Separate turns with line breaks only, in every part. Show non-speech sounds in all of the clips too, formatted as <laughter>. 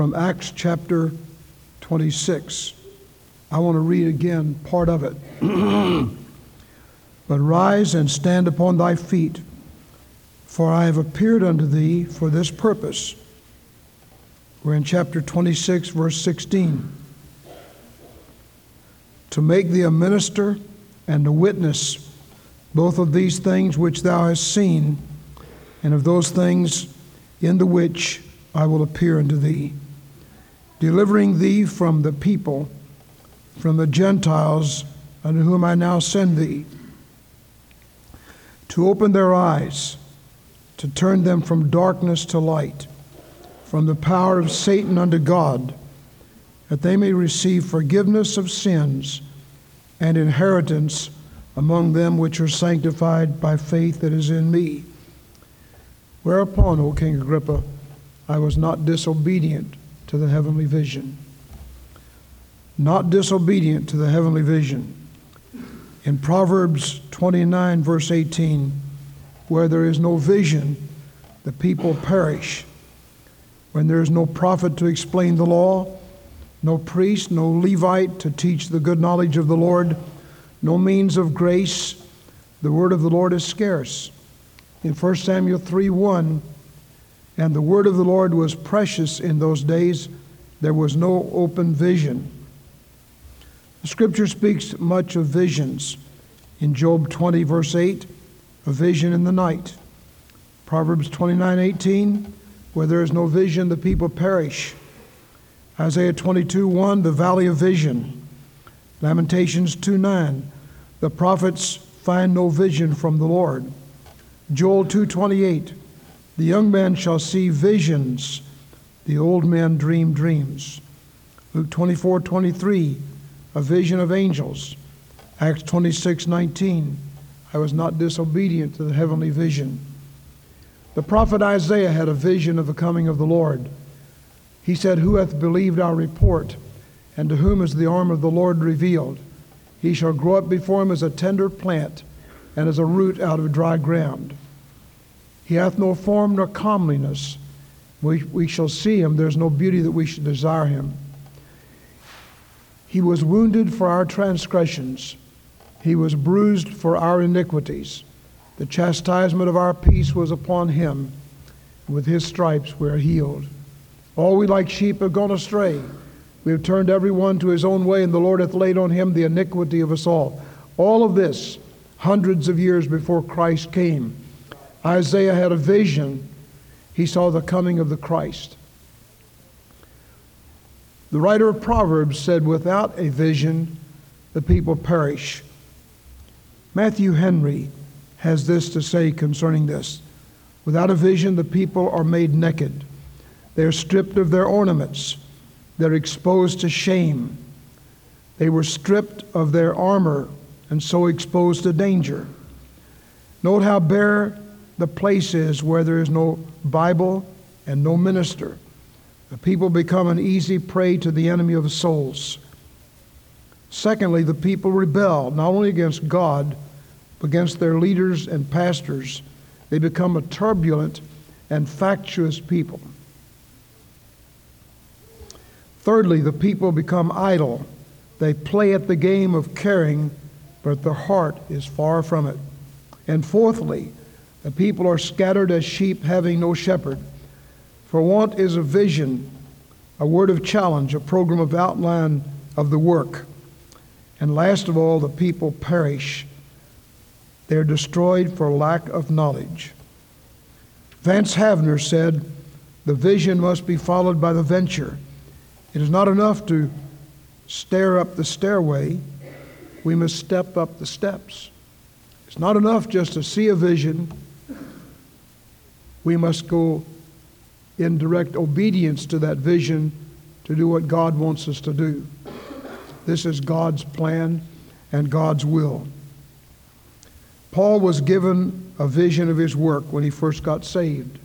from Acts chapter 26. I want to read again part of it. <clears throat> but rise and stand upon thy feet, for I have appeared unto thee for this purpose. We're in chapter 26, verse 16. To make thee a minister and a witness both of these things which thou hast seen, and of those things in the which I will appear unto thee, delivering thee from the people, from the Gentiles, unto whom I now send thee, to open their eyes, to turn them from darkness to light, from the power of Satan unto God, that they may receive forgiveness of sins and inheritance among them which are sanctified by faith that is in me. Whereupon, O King Agrippa, I was not disobedient to the heavenly vision. Not disobedient to the heavenly vision. In Proverbs 29, verse 18, where there is no vision, the people perish. When there is no prophet to explain the law, no priest, no Levite to teach the good knowledge of the Lord, no means of grace, the word of the Lord is scarce. In 1 Samuel 3 1, and the word of the Lord was precious in those days, there was no open vision. The scripture speaks much of visions. In Job 20, verse 8, a vision in the night. Proverbs 29 18, where there is no vision, the people perish. Isaiah 22 1, the valley of vision. Lamentations 2 9. The prophets find no vision from the Lord. Joel 2:28. The young man shall see visions, the old man dream dreams. Luke 24:23. A vision of angels. Acts 26:19. I was not disobedient to the heavenly vision. The prophet Isaiah had a vision of the coming of the Lord. He said, Who hath believed our report? And to whom is the arm of the Lord revealed? He shall grow up before him as a tender plant, and as a root out of dry ground. He hath no form nor comeliness. We, we shall see him. There's no beauty that we should desire him. He was wounded for our transgressions, he was bruised for our iniquities. The chastisement of our peace was upon him. With his stripes we are healed. All we like sheep have gone astray. We have turned every one to his own way, and the Lord hath laid on him the iniquity of us all. All of this, hundreds of years before Christ came. Isaiah had a vision. He saw the coming of the Christ. The writer of Proverbs said, Without a vision, the people perish. Matthew Henry has this to say concerning this Without a vision, the people are made naked. They are stripped of their ornaments. They're exposed to shame. They were stripped of their armor and so exposed to danger. Note how bare the place is where there is no Bible and no minister. The people become an easy prey to the enemy of souls. Secondly, the people rebel not only against God, but against their leaders and pastors. They become a turbulent and factious people. Thirdly, the people become idle. They play at the game of caring, but their heart is far from it. And fourthly, the people are scattered as sheep having no shepherd. For want is a vision, a word of challenge, a program of outline of the work. And last of all, the people perish. They're destroyed for lack of knowledge. Vance Havner said, The vision must be followed by the venture. It is not enough to stare up the stairway, we must step up the steps. It's not enough just to see a vision, we must go in direct obedience to that vision to do what God wants us to do. This is God's plan and God's will. Paul was given a vision of his work when he first got saved.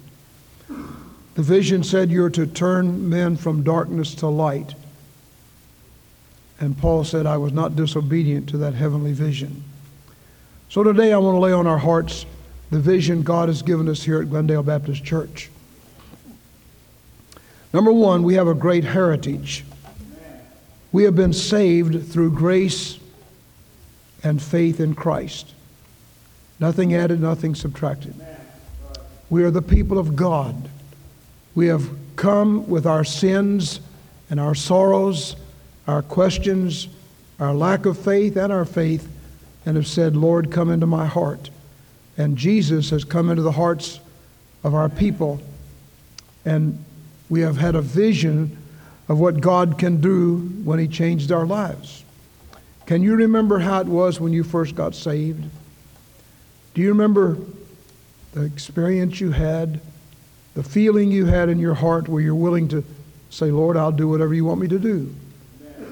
The vision said you're to turn men from darkness to light. And Paul said, I was not disobedient to that heavenly vision. So today I want to lay on our hearts the vision God has given us here at Glendale Baptist Church. Number one, we have a great heritage. We have been saved through grace and faith in Christ. Nothing added, nothing subtracted. We are the people of God. We have come with our sins and our sorrows, our questions, our lack of faith, and our faith, and have said, Lord, come into my heart. And Jesus has come into the hearts of our people. And we have had a vision of what God can do when He changed our lives. Can you remember how it was when you first got saved? Do you remember the experience you had, the feeling you had in your heart where you're willing to say, Lord, I'll do whatever you want me to do?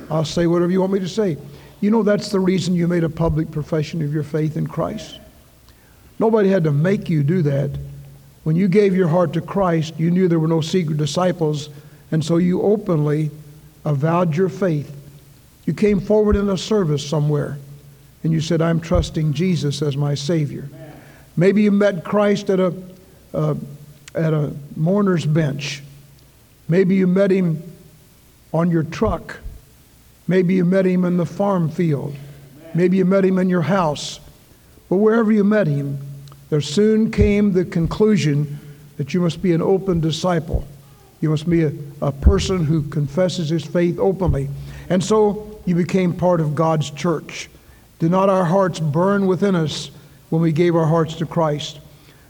I'll say whatever you want me to say. You know, that's the reason you made a public profession of your faith in Christ. Nobody had to make you do that. When you gave your heart to Christ, you knew there were no secret disciples, and so you openly avowed your faith. You came forward in a service somewhere, and you said, I'm trusting Jesus as my Savior. Maybe you met Christ at a, uh, at a mourner's bench. Maybe you met him on your truck. Maybe you met him in the farm field. Maybe you met him in your house. But wherever you met him, there soon came the conclusion that you must be an open disciple. You must be a, a person who confesses his faith openly. And so you became part of God's church. Did not our hearts burn within us when we gave our hearts to Christ?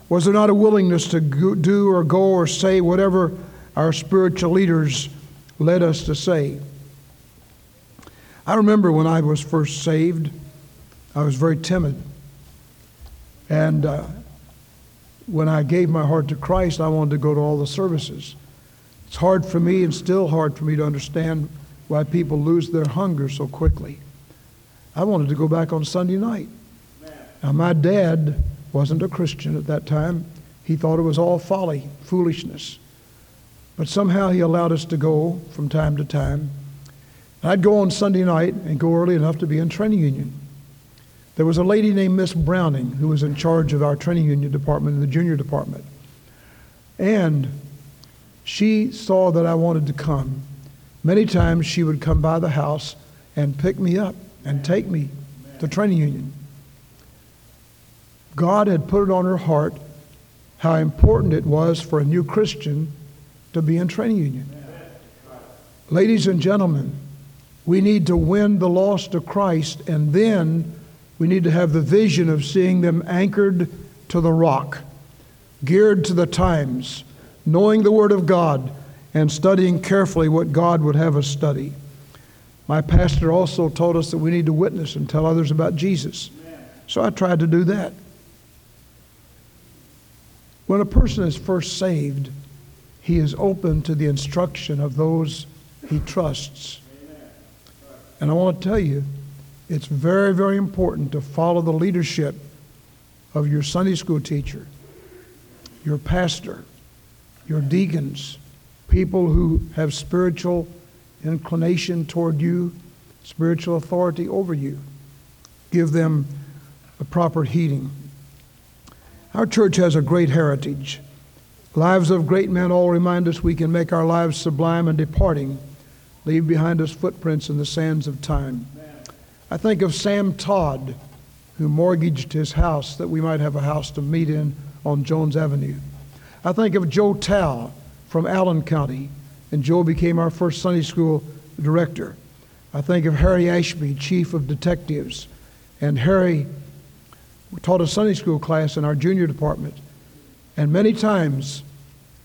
Was there not a willingness to go, do or go or say whatever our spiritual leaders led us to say? I remember when I was first saved, I was very timid. And uh, when I gave my heart to Christ, I wanted to go to all the services. It's hard for me and still hard for me to understand why people lose their hunger so quickly. I wanted to go back on Sunday night. Now, my dad wasn't a Christian at that time. He thought it was all folly, foolishness. But somehow he allowed us to go from time to time. I'd go on Sunday night and go early enough to be in training union. There was a lady named Miss Browning who was in charge of our training union department in the junior department. And she saw that I wanted to come. Many times she would come by the house and pick me up and take me to training union. God had put it on her heart how important it was for a new Christian to be in training union. Ladies and gentlemen, we need to win the lost to Christ, and then we need to have the vision of seeing them anchored to the rock, geared to the times, knowing the Word of God, and studying carefully what God would have us study. My pastor also told us that we need to witness and tell others about Jesus. So I tried to do that. When a person is first saved, he is open to the instruction of those he trusts. And I want to tell you, it's very, very important to follow the leadership of your Sunday school teacher, your pastor, your deacons, people who have spiritual inclination toward you, spiritual authority over you. Give them the proper heeding. Our church has a great heritage. Lives of great men all remind us we can make our lives sublime and departing, leave behind us footprints in the sands of time. I think of Sam Todd, who mortgaged his house that we might have a house to meet in on Jones Avenue. I think of Joe Tao from Allen County, and Joe became our first Sunday school director. I think of Harry Ashby, chief of detectives, and Harry taught a Sunday school class in our junior department. And many times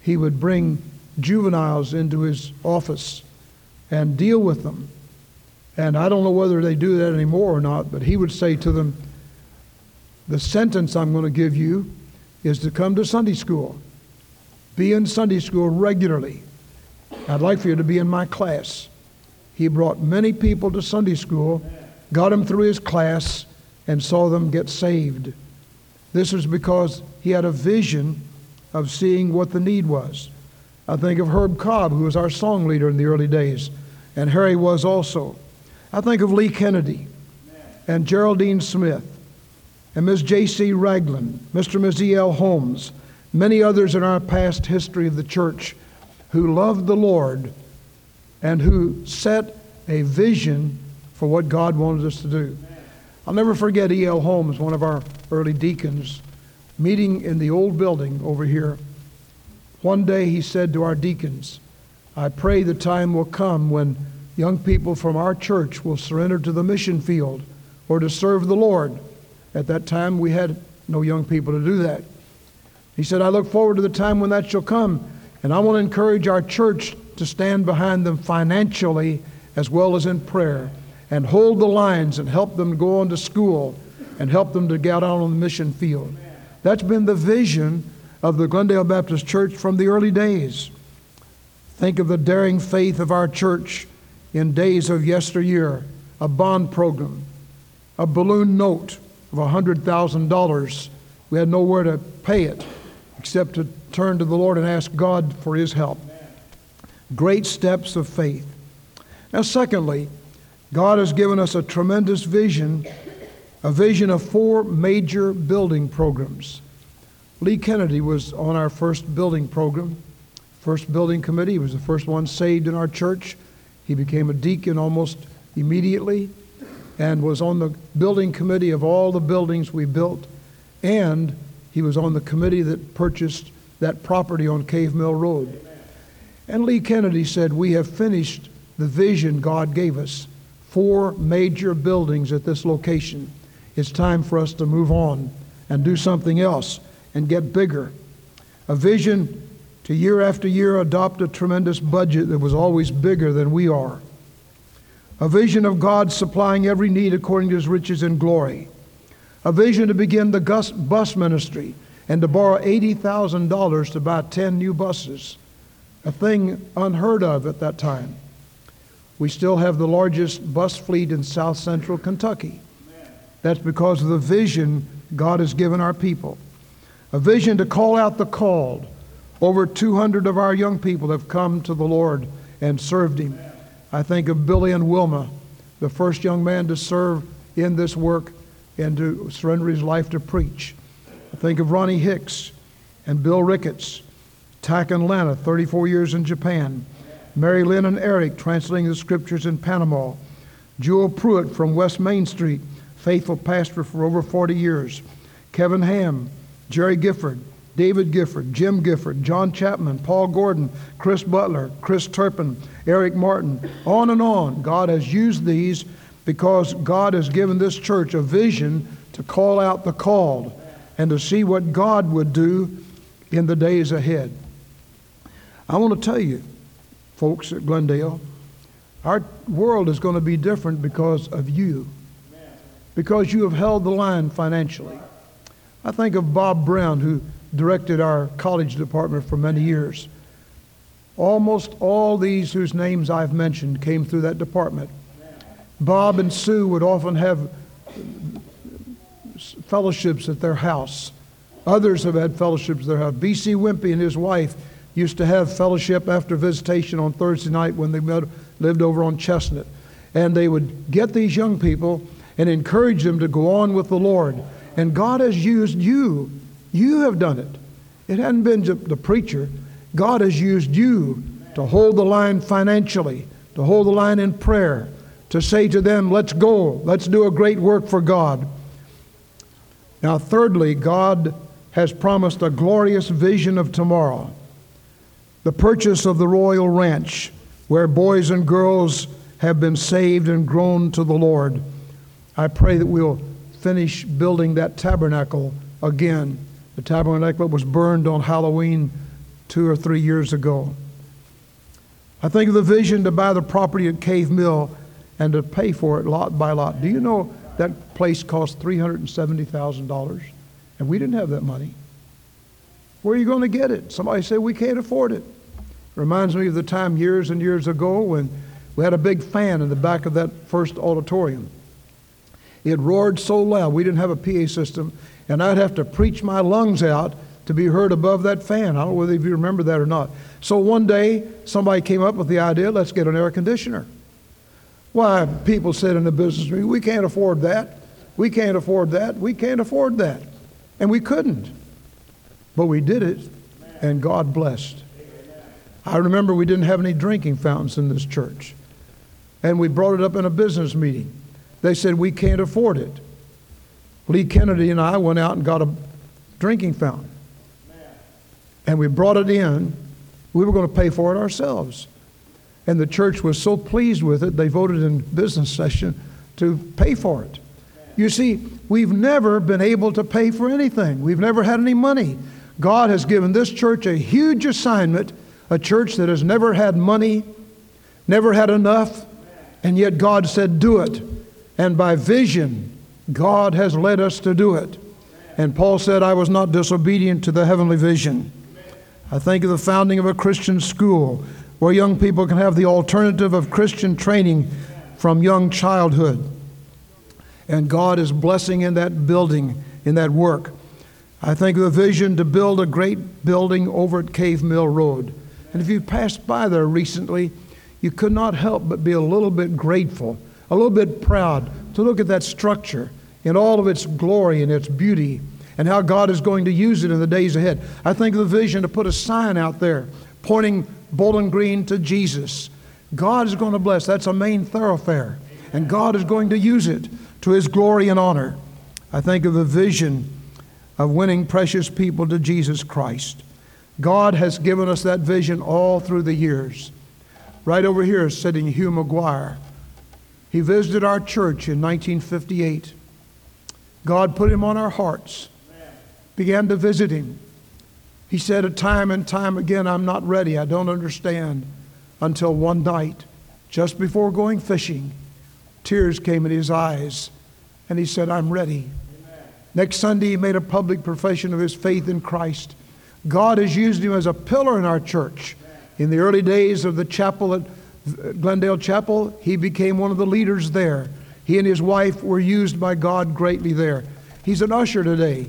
he would bring juveniles into his office and deal with them. And I don't know whether they do that anymore or not, but he would say to them, The sentence I'm going to give you is to come to Sunday school. Be in Sunday school regularly. I'd like for you to be in my class. He brought many people to Sunday school, got them through his class, and saw them get saved. This was because he had a vision of seeing what the need was. I think of Herb Cobb, who was our song leader in the early days, and Harry was also. I think of Lee Kennedy and Geraldine Smith and Ms. J.C. Ragland, Mr. and Ms. E.L. Holmes, many others in our past history of the church who loved the Lord and who set a vision for what God wanted us to do. I'll never forget E.L. Holmes, one of our early deacons, meeting in the old building over here. One day he said to our deacons, I pray the time will come when young people from our church will surrender to the mission field or to serve the Lord. At that time, we had no young people to do that. He said, I look forward to the time when that shall come, and I want to encourage our church to stand behind them financially as well as in prayer and hold the lines and help them go on to school and help them to get out on the mission field. That's been the vision of the Glendale Baptist Church from the early days. Think of the daring faith of our church in days of yesteryear a bond program, a balloon note of $100,000. We had nowhere to pay it except to turn to the Lord and ask God for His help. Great steps of faith. Now, secondly, God has given us a tremendous vision, a vision of four major building programs. Lee Kennedy was on our first building program, first building committee. He was the first one saved in our church. He became a deacon almost immediately and was on the building committee of all the buildings we built. And he was on the committee that purchased that property on Cave Mill Road. And Lee Kennedy said, We have finished the vision God gave us four major buildings at this location. It's time for us to move on and do something else and get bigger. A vision to year after year adopt a tremendous budget that was always bigger than we are. A vision of God supplying every need according to his riches and glory. A vision to begin the bus ministry and to borrow $80,000 to buy 10 new buses, a thing unheard of at that time. We still have the largest bus fleet in south central Kentucky. That's because of the vision God has given our people. A vision to call out the called. Over 200 of our young people have come to the Lord and served Him. I think of Billy and Wilma, the first young man to serve in this work and to surrender his life to preach. I think of Ronnie Hicks and Bill Ricketts, Tack and Lana, 34 years in Japan. Mary Lynn and Eric translating the scriptures in Panama. Jewel Pruitt from West Main Street, faithful pastor for over 40 years. Kevin Ham, Jerry Gifford, David Gifford, Jim Gifford, John Chapman, Paul Gordon, Chris Butler, Chris Turpin, Eric Martin, on and on. God has used these because God has given this church a vision to call out the called and to see what God would do in the days ahead. I want to tell you, folks at Glendale, our world is going to be different because of you, because you have held the line financially. I think of Bob Brown, who directed our college department for many years. Almost all these whose names I've mentioned came through that department. Bob and Sue would often have fellowships at their house. Others have had fellowships at their house. B.C. Wimpy and his wife used to have fellowship after visitation on Thursday night when they met, lived over on Chestnut. And they would get these young people and encourage them to go on with the Lord. And God has used you. You have done it. It hadn't been the preacher. God has used you to hold the line financially, to hold the line in prayer, to say to them, let's go, let's do a great work for God. Now, thirdly, God has promised a glorious vision of tomorrow the purchase of the Royal Ranch, where boys and girls have been saved and grown to the Lord. I pray that we'll finish building that tabernacle again. The tabernacle was burned on Halloween two or three years ago. I think of the vision to buy the property at Cave Mill and to pay for it lot by lot. Do you know that place cost $370,000? And we didn't have that money. Where are you going to get it? Somebody said we can't afford it. Reminds me of the time years and years ago when we had a big fan in the back of that first auditorium. It roared so loud, we didn't have a PA system, and I'd have to preach my lungs out to be heard above that fan. I don't know whether you remember that or not. So one day, somebody came up with the idea let's get an air conditioner. Why, people said in the business meeting, we can't afford that. We can't afford that. We can't afford that. And we couldn't. But we did it, and God blessed. I remember we didn't have any drinking fountains in this church. And we brought it up in a business meeting. They said, We can't afford it. Lee Kennedy and I went out and got a drinking fountain. And we brought it in. We were going to pay for it ourselves. And the church was so pleased with it, they voted in business session to pay for it. You see, we've never been able to pay for anything, we've never had any money. God has given this church a huge assignment, a church that has never had money, never had enough, and yet God said, Do it. And by vision, God has led us to do it. And Paul said, I was not disobedient to the heavenly vision. I think of the founding of a Christian school where young people can have the alternative of Christian training from young childhood. And God is blessing in that building, in that work. I think of the vision to build a great building over at Cave Mill Road. And if you passed by there recently, you could not help but be a little bit grateful, a little bit proud to look at that structure in all of its glory and its beauty and how God is going to use it in the days ahead. I think of the vision to put a sign out there pointing Bowling Green to Jesus. God is going to bless. That's a main thoroughfare. And God is going to use it to his glory and honor. I think of the vision of winning precious people to Jesus Christ. God has given us that vision all through the years. Right over here is sitting Hugh McGuire. He visited our church in 1958. God put him on our hearts, began to visit him. He said, time and time again, I'm not ready, I don't understand. Until one night, just before going fishing, tears came in his eyes, and he said, I'm ready. Amen. Next Sunday, he made a public profession of his faith in Christ. God has used him as a pillar in our church. In the early days of the chapel at Glendale Chapel, he became one of the leaders there. He and his wife were used by God greatly there. He's an usher today.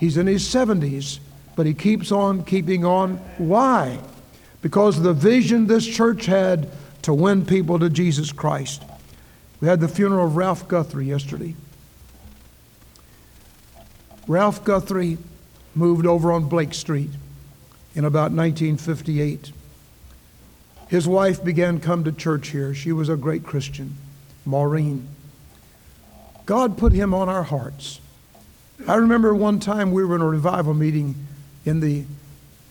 He's in his 70s, but he keeps on keeping on. Why? Because the vision this church had to win people to Jesus Christ. We had the funeral of Ralph Guthrie yesterday. Ralph Guthrie moved over on Blake Street in about 1958. His wife began come to church here. She was a great Christian, Maureen. God put him on our hearts. I remember one time we were in a revival meeting in the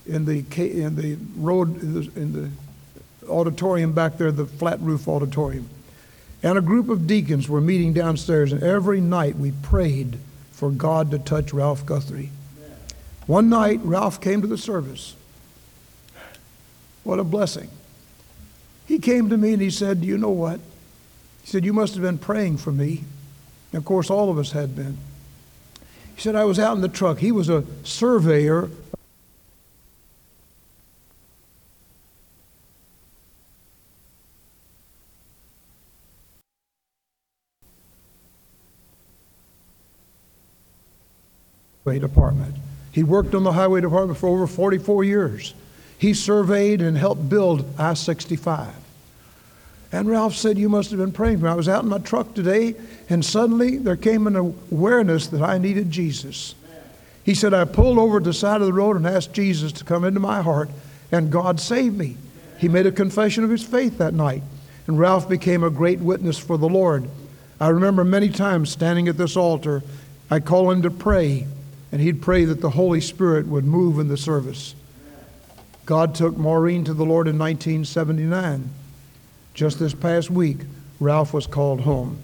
in the in the road in the auditorium back there, the flat roof auditorium, and a group of deacons were meeting downstairs. And every night we prayed for God to touch Ralph Guthrie. One night, Ralph came to the service. What a blessing. He came to me and he said, You know what? He said, You must have been praying for me. And of course, all of us had been. He said, I was out in the truck. He was a surveyor department. He worked on the highway department for over 44 years. He surveyed and helped build I 65. And Ralph said, You must have been praying for me. I was out in my truck today, and suddenly there came an awareness that I needed Jesus. He said, I pulled over to the side of the road and asked Jesus to come into my heart, and God saved me. He made a confession of his faith that night, and Ralph became a great witness for the Lord. I remember many times standing at this altar, I call him to pray, and he'd pray that the Holy Spirit would move in the service. God took Maureen to the Lord in 1979. Just this past week, Ralph was called home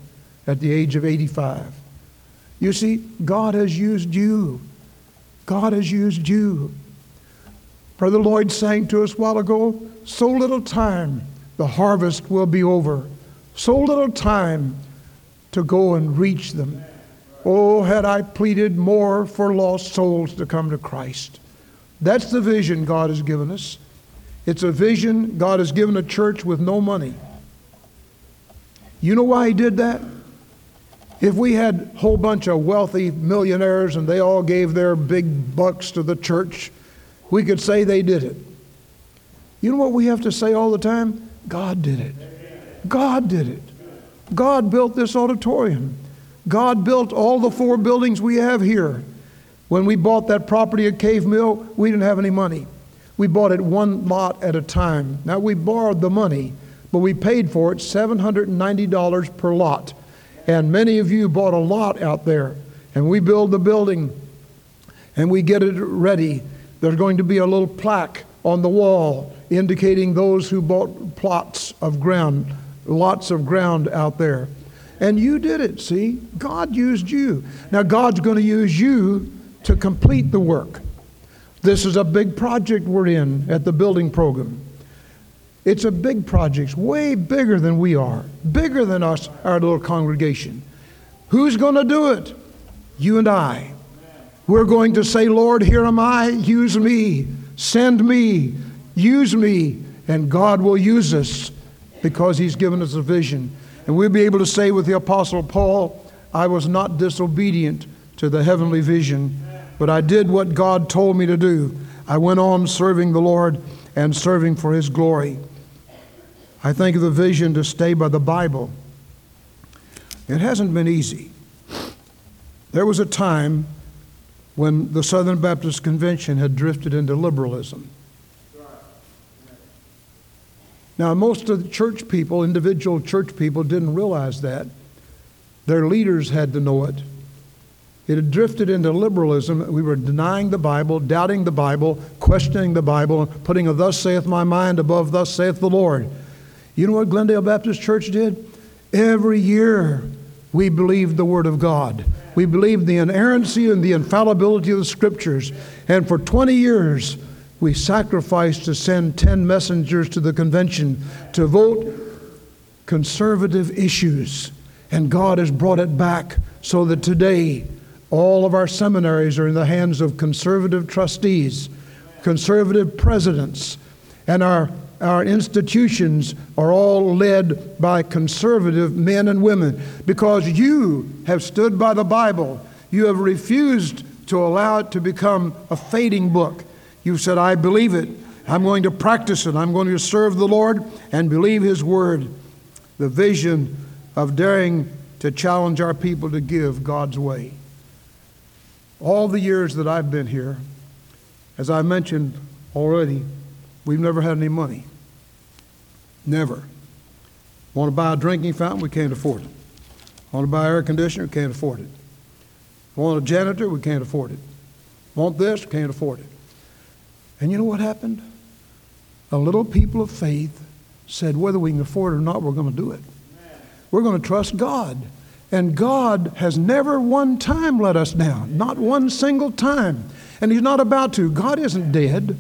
at the age of 85. You see, God has used you. God has used you. Brother Lloyd sang to us a while ago so little time, the harvest will be over. So little time to go and reach them. Oh, had I pleaded more for lost souls to come to Christ. That's the vision God has given us. It's a vision God has given a church with no money. You know why He did that? If we had a whole bunch of wealthy millionaires and they all gave their big bucks to the church, we could say they did it. You know what we have to say all the time? God did it. God did it. God built this auditorium. God built all the four buildings we have here. When we bought that property at Cave Mill, we didn't have any money. We bought it one lot at a time. Now, we borrowed the money, but we paid for it $790 per lot. And many of you bought a lot out there. And we build the building and we get it ready. There's going to be a little plaque on the wall indicating those who bought plots of ground, lots of ground out there. And you did it, see? God used you. Now, God's going to use you to complete the work. This is a big project we're in at the building program. It's a big project, way bigger than we are, bigger than us, our little congregation. Who's going to do it? You and I. We're going to say, Lord, here am I, use me, send me, use me, and God will use us because He's given us a vision. And we'll be able to say with the Apostle Paul, I was not disobedient to the heavenly vision but I did what God told me to do. I went on serving the Lord and serving for His glory. I think of the vision to stay by the Bible. It hasn't been easy. There was a time when the Southern Baptist Convention had drifted into liberalism. Now, most of the church people, individual church people, didn't realize that. Their leaders had to know it. It had drifted into liberalism. We were denying the Bible, doubting the Bible, questioning the Bible, putting a thus saith my mind above thus saith the Lord. You know what Glendale Baptist Church did? Every year we believed the Word of God. We believed the inerrancy and the infallibility of the Scriptures. And for 20 years, we sacrificed to send 10 messengers to the convention to vote conservative issues. And God has brought it back so that today all of our seminaries are in the hands of conservative trustees, conservative presidents, and our, our institutions are all led by conservative men and women because you have stood by the Bible. You have refused to allow it to become a fading book. You said, I believe it. I'm going to practice it. I'm going to serve the Lord and believe His word. The vision of daring to challenge our people to give God's way. All the years that I've been here, as I mentioned already, we've never had any money. Never. Want to buy a drinking fountain? We can't afford it. Want to buy air conditioner? We Can't afford it. Want a janitor? We can't afford it. Want this? Can't afford it. And you know what happened? A little people of faith said, whether we can afford it or not, we're going to do it. We're going to trust God. And God has never one time let us down, not one single time. And He's not about to. God isn't dead.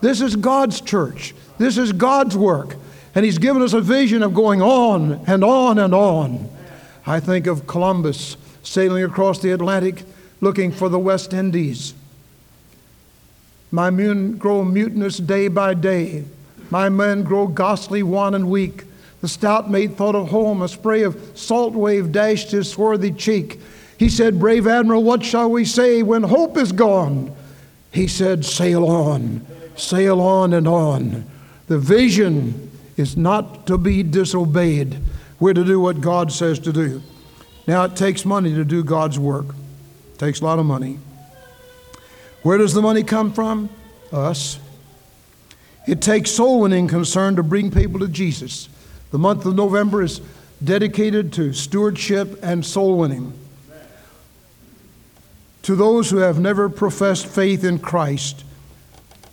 This is God's church, this is God's work. And He's given us a vision of going on and on and on. I think of Columbus sailing across the Atlantic looking for the West Indies. My men grow mutinous day by day. My men grow ghastly, wan, and weak. The stout mate thought of home. A spray of salt wave dashed his swarthy cheek. He said, Brave Admiral, what shall we say when hope is gone? He said, Sail on, sail on and on. The vision is not to be disobeyed. We're to do what God says to do. Now, it takes money to do God's work, it takes a lot of money. Where does the money come from? Us. It takes soul winning concern to bring people to Jesus. The month of November is dedicated to stewardship and soul winning. To those who have never professed faith in Christ,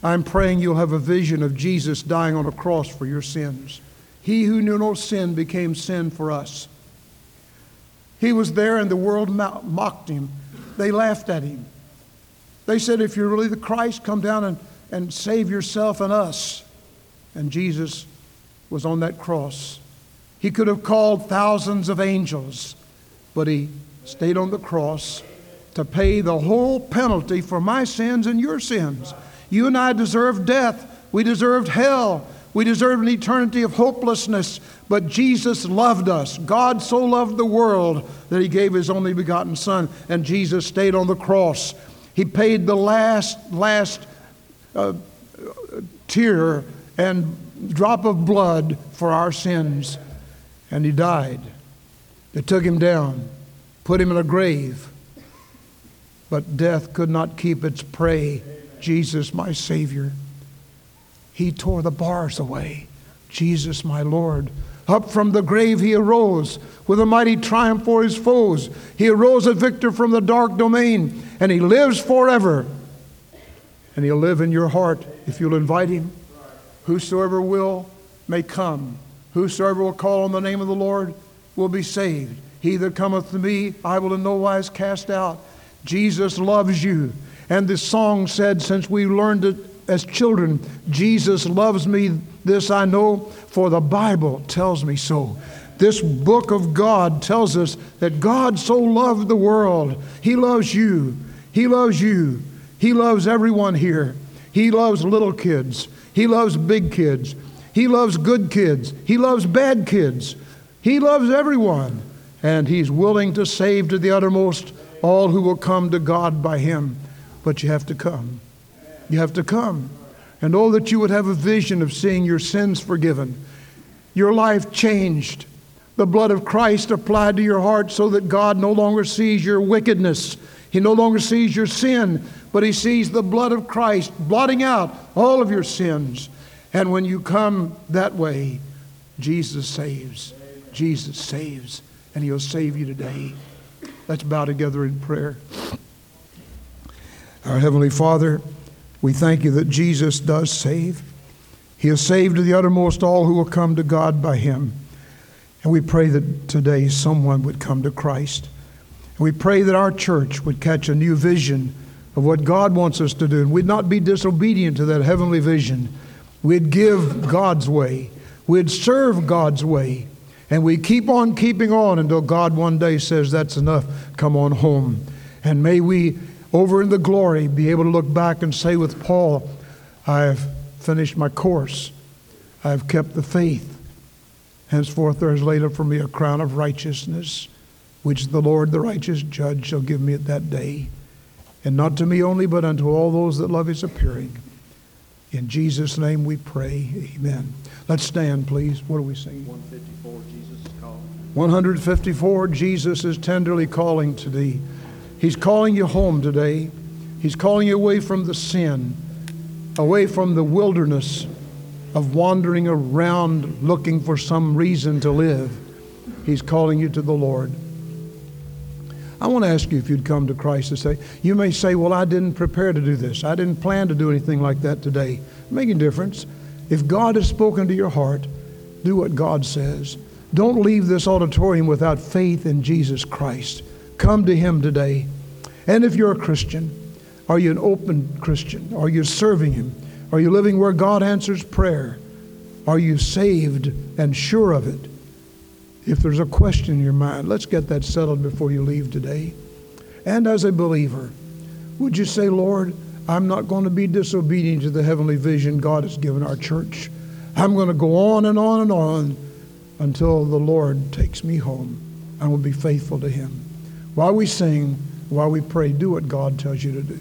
I'm praying you'll have a vision of Jesus dying on a cross for your sins. He who knew no sin became sin for us. He was there and the world mocked him. They laughed at him. They said, If you're really the Christ, come down and, and save yourself and us. And Jesus was on that cross. He could have called thousands of angels, but he stayed on the cross to pay the whole penalty for my sins and your sins. You and I deserved death. We deserved hell. We deserved an eternity of hopelessness. But Jesus loved us. God so loved the world that he gave his only begotten Son, and Jesus stayed on the cross. He paid the last, last uh, tear and drop of blood for our sins, and he died. They took him down, put him in a grave, but death could not keep its prey, Jesus, my Savior. He tore the bars away. Jesus, my Lord. Up from the grave he arose with a mighty triumph for his foes. He arose a victor from the dark domain, and he lives forever. And he'll live in your heart if you'll invite him. Whosoever will may come. Whosoever will call on the name of the Lord will be saved. He that cometh to me, I will in no wise cast out. Jesus loves you. And this song said, since we learned it as children, Jesus loves me, this I know, for the Bible tells me so. This book of God tells us that God so loved the world. He loves you. He loves you. He loves everyone here. He loves little kids. He loves big kids. He loves good kids. He loves bad kids. He loves everyone. And He's willing to save to the uttermost all who will come to God by Him. But you have to come. You have to come. And oh, that you would have a vision of seeing your sins forgiven, your life changed, the blood of Christ applied to your heart so that God no longer sees your wickedness. He no longer sees your sin, but He sees the blood of Christ blotting out all of your sins. And when you come that way, Jesus saves. Jesus saves, and He'll save you today. Let's bow together in prayer. Our Heavenly Father, we thank you that Jesus does save. He has saved to the uttermost all who will come to God by Him. And we pray that today someone would come to Christ. And we pray that our church would catch a new vision of what God wants us to do. And we'd not be disobedient to that heavenly vision. We'd give God's way. We'd serve God's way. And we keep on keeping on until God one day says, That's enough. Come on home. And may we, over in the glory, be able to look back and say with Paul, I've finished my course. I've kept the faith. Henceforth there is laid up for me a crown of righteousness, which the Lord, the righteous judge, shall give me at that day. And not to me only, but unto all those that love his appearing. In Jesus' name we pray. Amen. Let's stand, please. What are we singing?
154, Jesus is calling.
154, Jesus is tenderly calling to thee. He's calling you home today. He's calling you away from the sin, away from the wilderness of wandering around looking for some reason to live. He's calling you to the Lord. I want to ask you if you'd come to Christ and say, you may say, Well, I didn't prepare to do this. I didn't plan to do anything like that today. Make a difference. If God has spoken to your heart, do what God says. Don't leave this auditorium without faith in Jesus Christ. Come to Him today. And if you're a Christian, are you an open Christian? Are you serving Him? Are you living where God answers prayer? Are you saved and sure of it? If there's a question in your mind, let's get that settled before you leave today. And as a believer, would you say, Lord, I'm not going to be disobedient to the heavenly vision God has given our church. I'm going to go on and on and on until the Lord takes me home. I will be faithful to Him. While we sing, while we pray, do what God tells you to do.